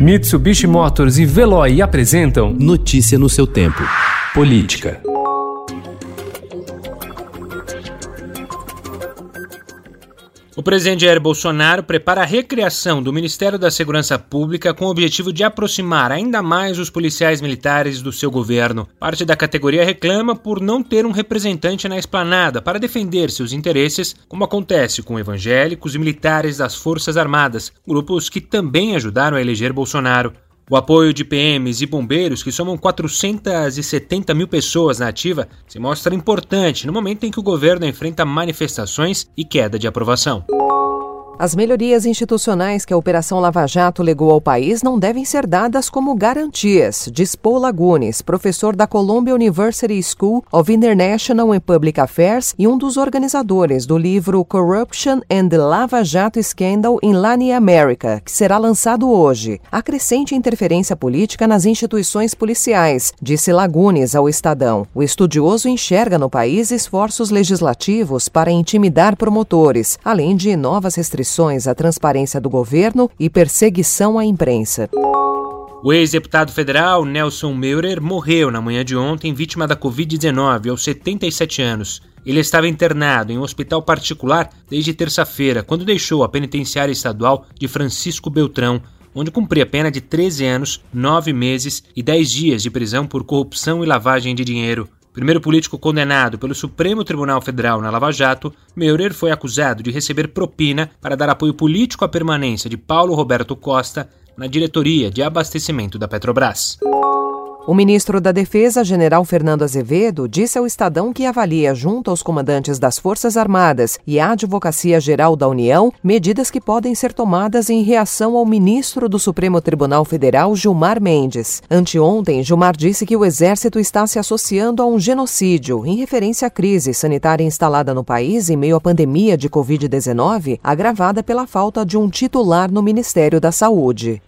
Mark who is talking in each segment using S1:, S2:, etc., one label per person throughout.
S1: Mitsubishi Motors e Veloy apresentam
S2: Notícia no seu tempo.
S1: Política.
S3: O presidente Jair Bolsonaro prepara a recriação do Ministério da Segurança Pública com o objetivo de aproximar ainda mais os policiais militares do seu governo. Parte da categoria reclama por não ter um representante na esplanada para defender seus interesses, como acontece com evangélicos e militares das Forças Armadas, grupos que também ajudaram a eleger Bolsonaro. O apoio de PMs e bombeiros, que somam 470 mil pessoas na ativa, se mostra importante no momento em que o governo enfrenta manifestações e queda de aprovação.
S4: As melhorias institucionais que a Operação Lava Jato legou ao país não devem ser dadas como garantias, diz Paul Lagunes, professor da Columbia University School of International and Public Affairs e um dos organizadores do livro Corruption and the Lava Jato Scandal in Latin America, que será lançado hoje. A crescente interferência política nas instituições policiais, disse Lagunes ao Estadão. O estudioso enxerga no país esforços legislativos para intimidar promotores, além de novas restrições restrições à transparência do governo e perseguição à imprensa.
S3: O ex-deputado federal Nelson Meurer morreu na manhã de ontem vítima da Covid-19 aos 77 anos. Ele estava internado em um hospital particular desde terça-feira, quando deixou a penitenciária estadual de Francisco Beltrão, onde cumpria pena de 13 anos, 9 meses e 10 dias de prisão por corrupção e lavagem de dinheiro. Primeiro político condenado pelo Supremo Tribunal Federal na Lava Jato, Meurer foi acusado de receber propina para dar apoio político à permanência de Paulo Roberto Costa na diretoria de abastecimento da Petrobras.
S4: O ministro da Defesa, general Fernando Azevedo, disse ao Estadão que avalia, junto aos comandantes das Forças Armadas e à Advocacia Geral da União, medidas que podem ser tomadas em reação ao ministro do Supremo Tribunal Federal, Gilmar Mendes. Anteontem, Gilmar disse que o Exército está se associando a um genocídio, em referência à crise sanitária instalada no país em meio à pandemia de Covid-19, agravada pela falta de um titular no Ministério da Saúde.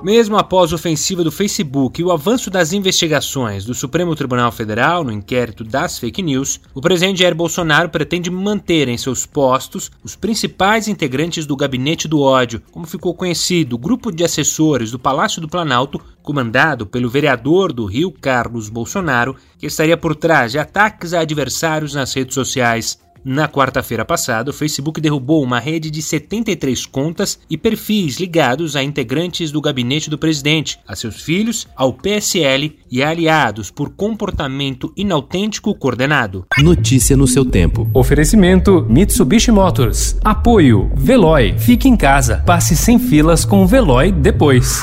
S3: Mesmo após a ofensiva do Facebook e o avanço das investigações do Supremo Tribunal Federal no inquérito das fake news, o presidente Jair Bolsonaro pretende manter em seus postos os principais integrantes do Gabinete do Ódio, como ficou conhecido o grupo de assessores do Palácio do Planalto, comandado pelo vereador do Rio Carlos Bolsonaro, que estaria por trás de ataques a adversários nas redes sociais. Na quarta-feira passada, o Facebook derrubou uma rede de 73 contas e perfis ligados a integrantes do gabinete do presidente, a seus filhos, ao PSL e aliados por comportamento inautêntico coordenado.
S2: Notícia no seu tempo.
S1: Oferecimento Mitsubishi Motors. Apoio Veloy. Fique em casa. Passe sem filas com o Veloy depois.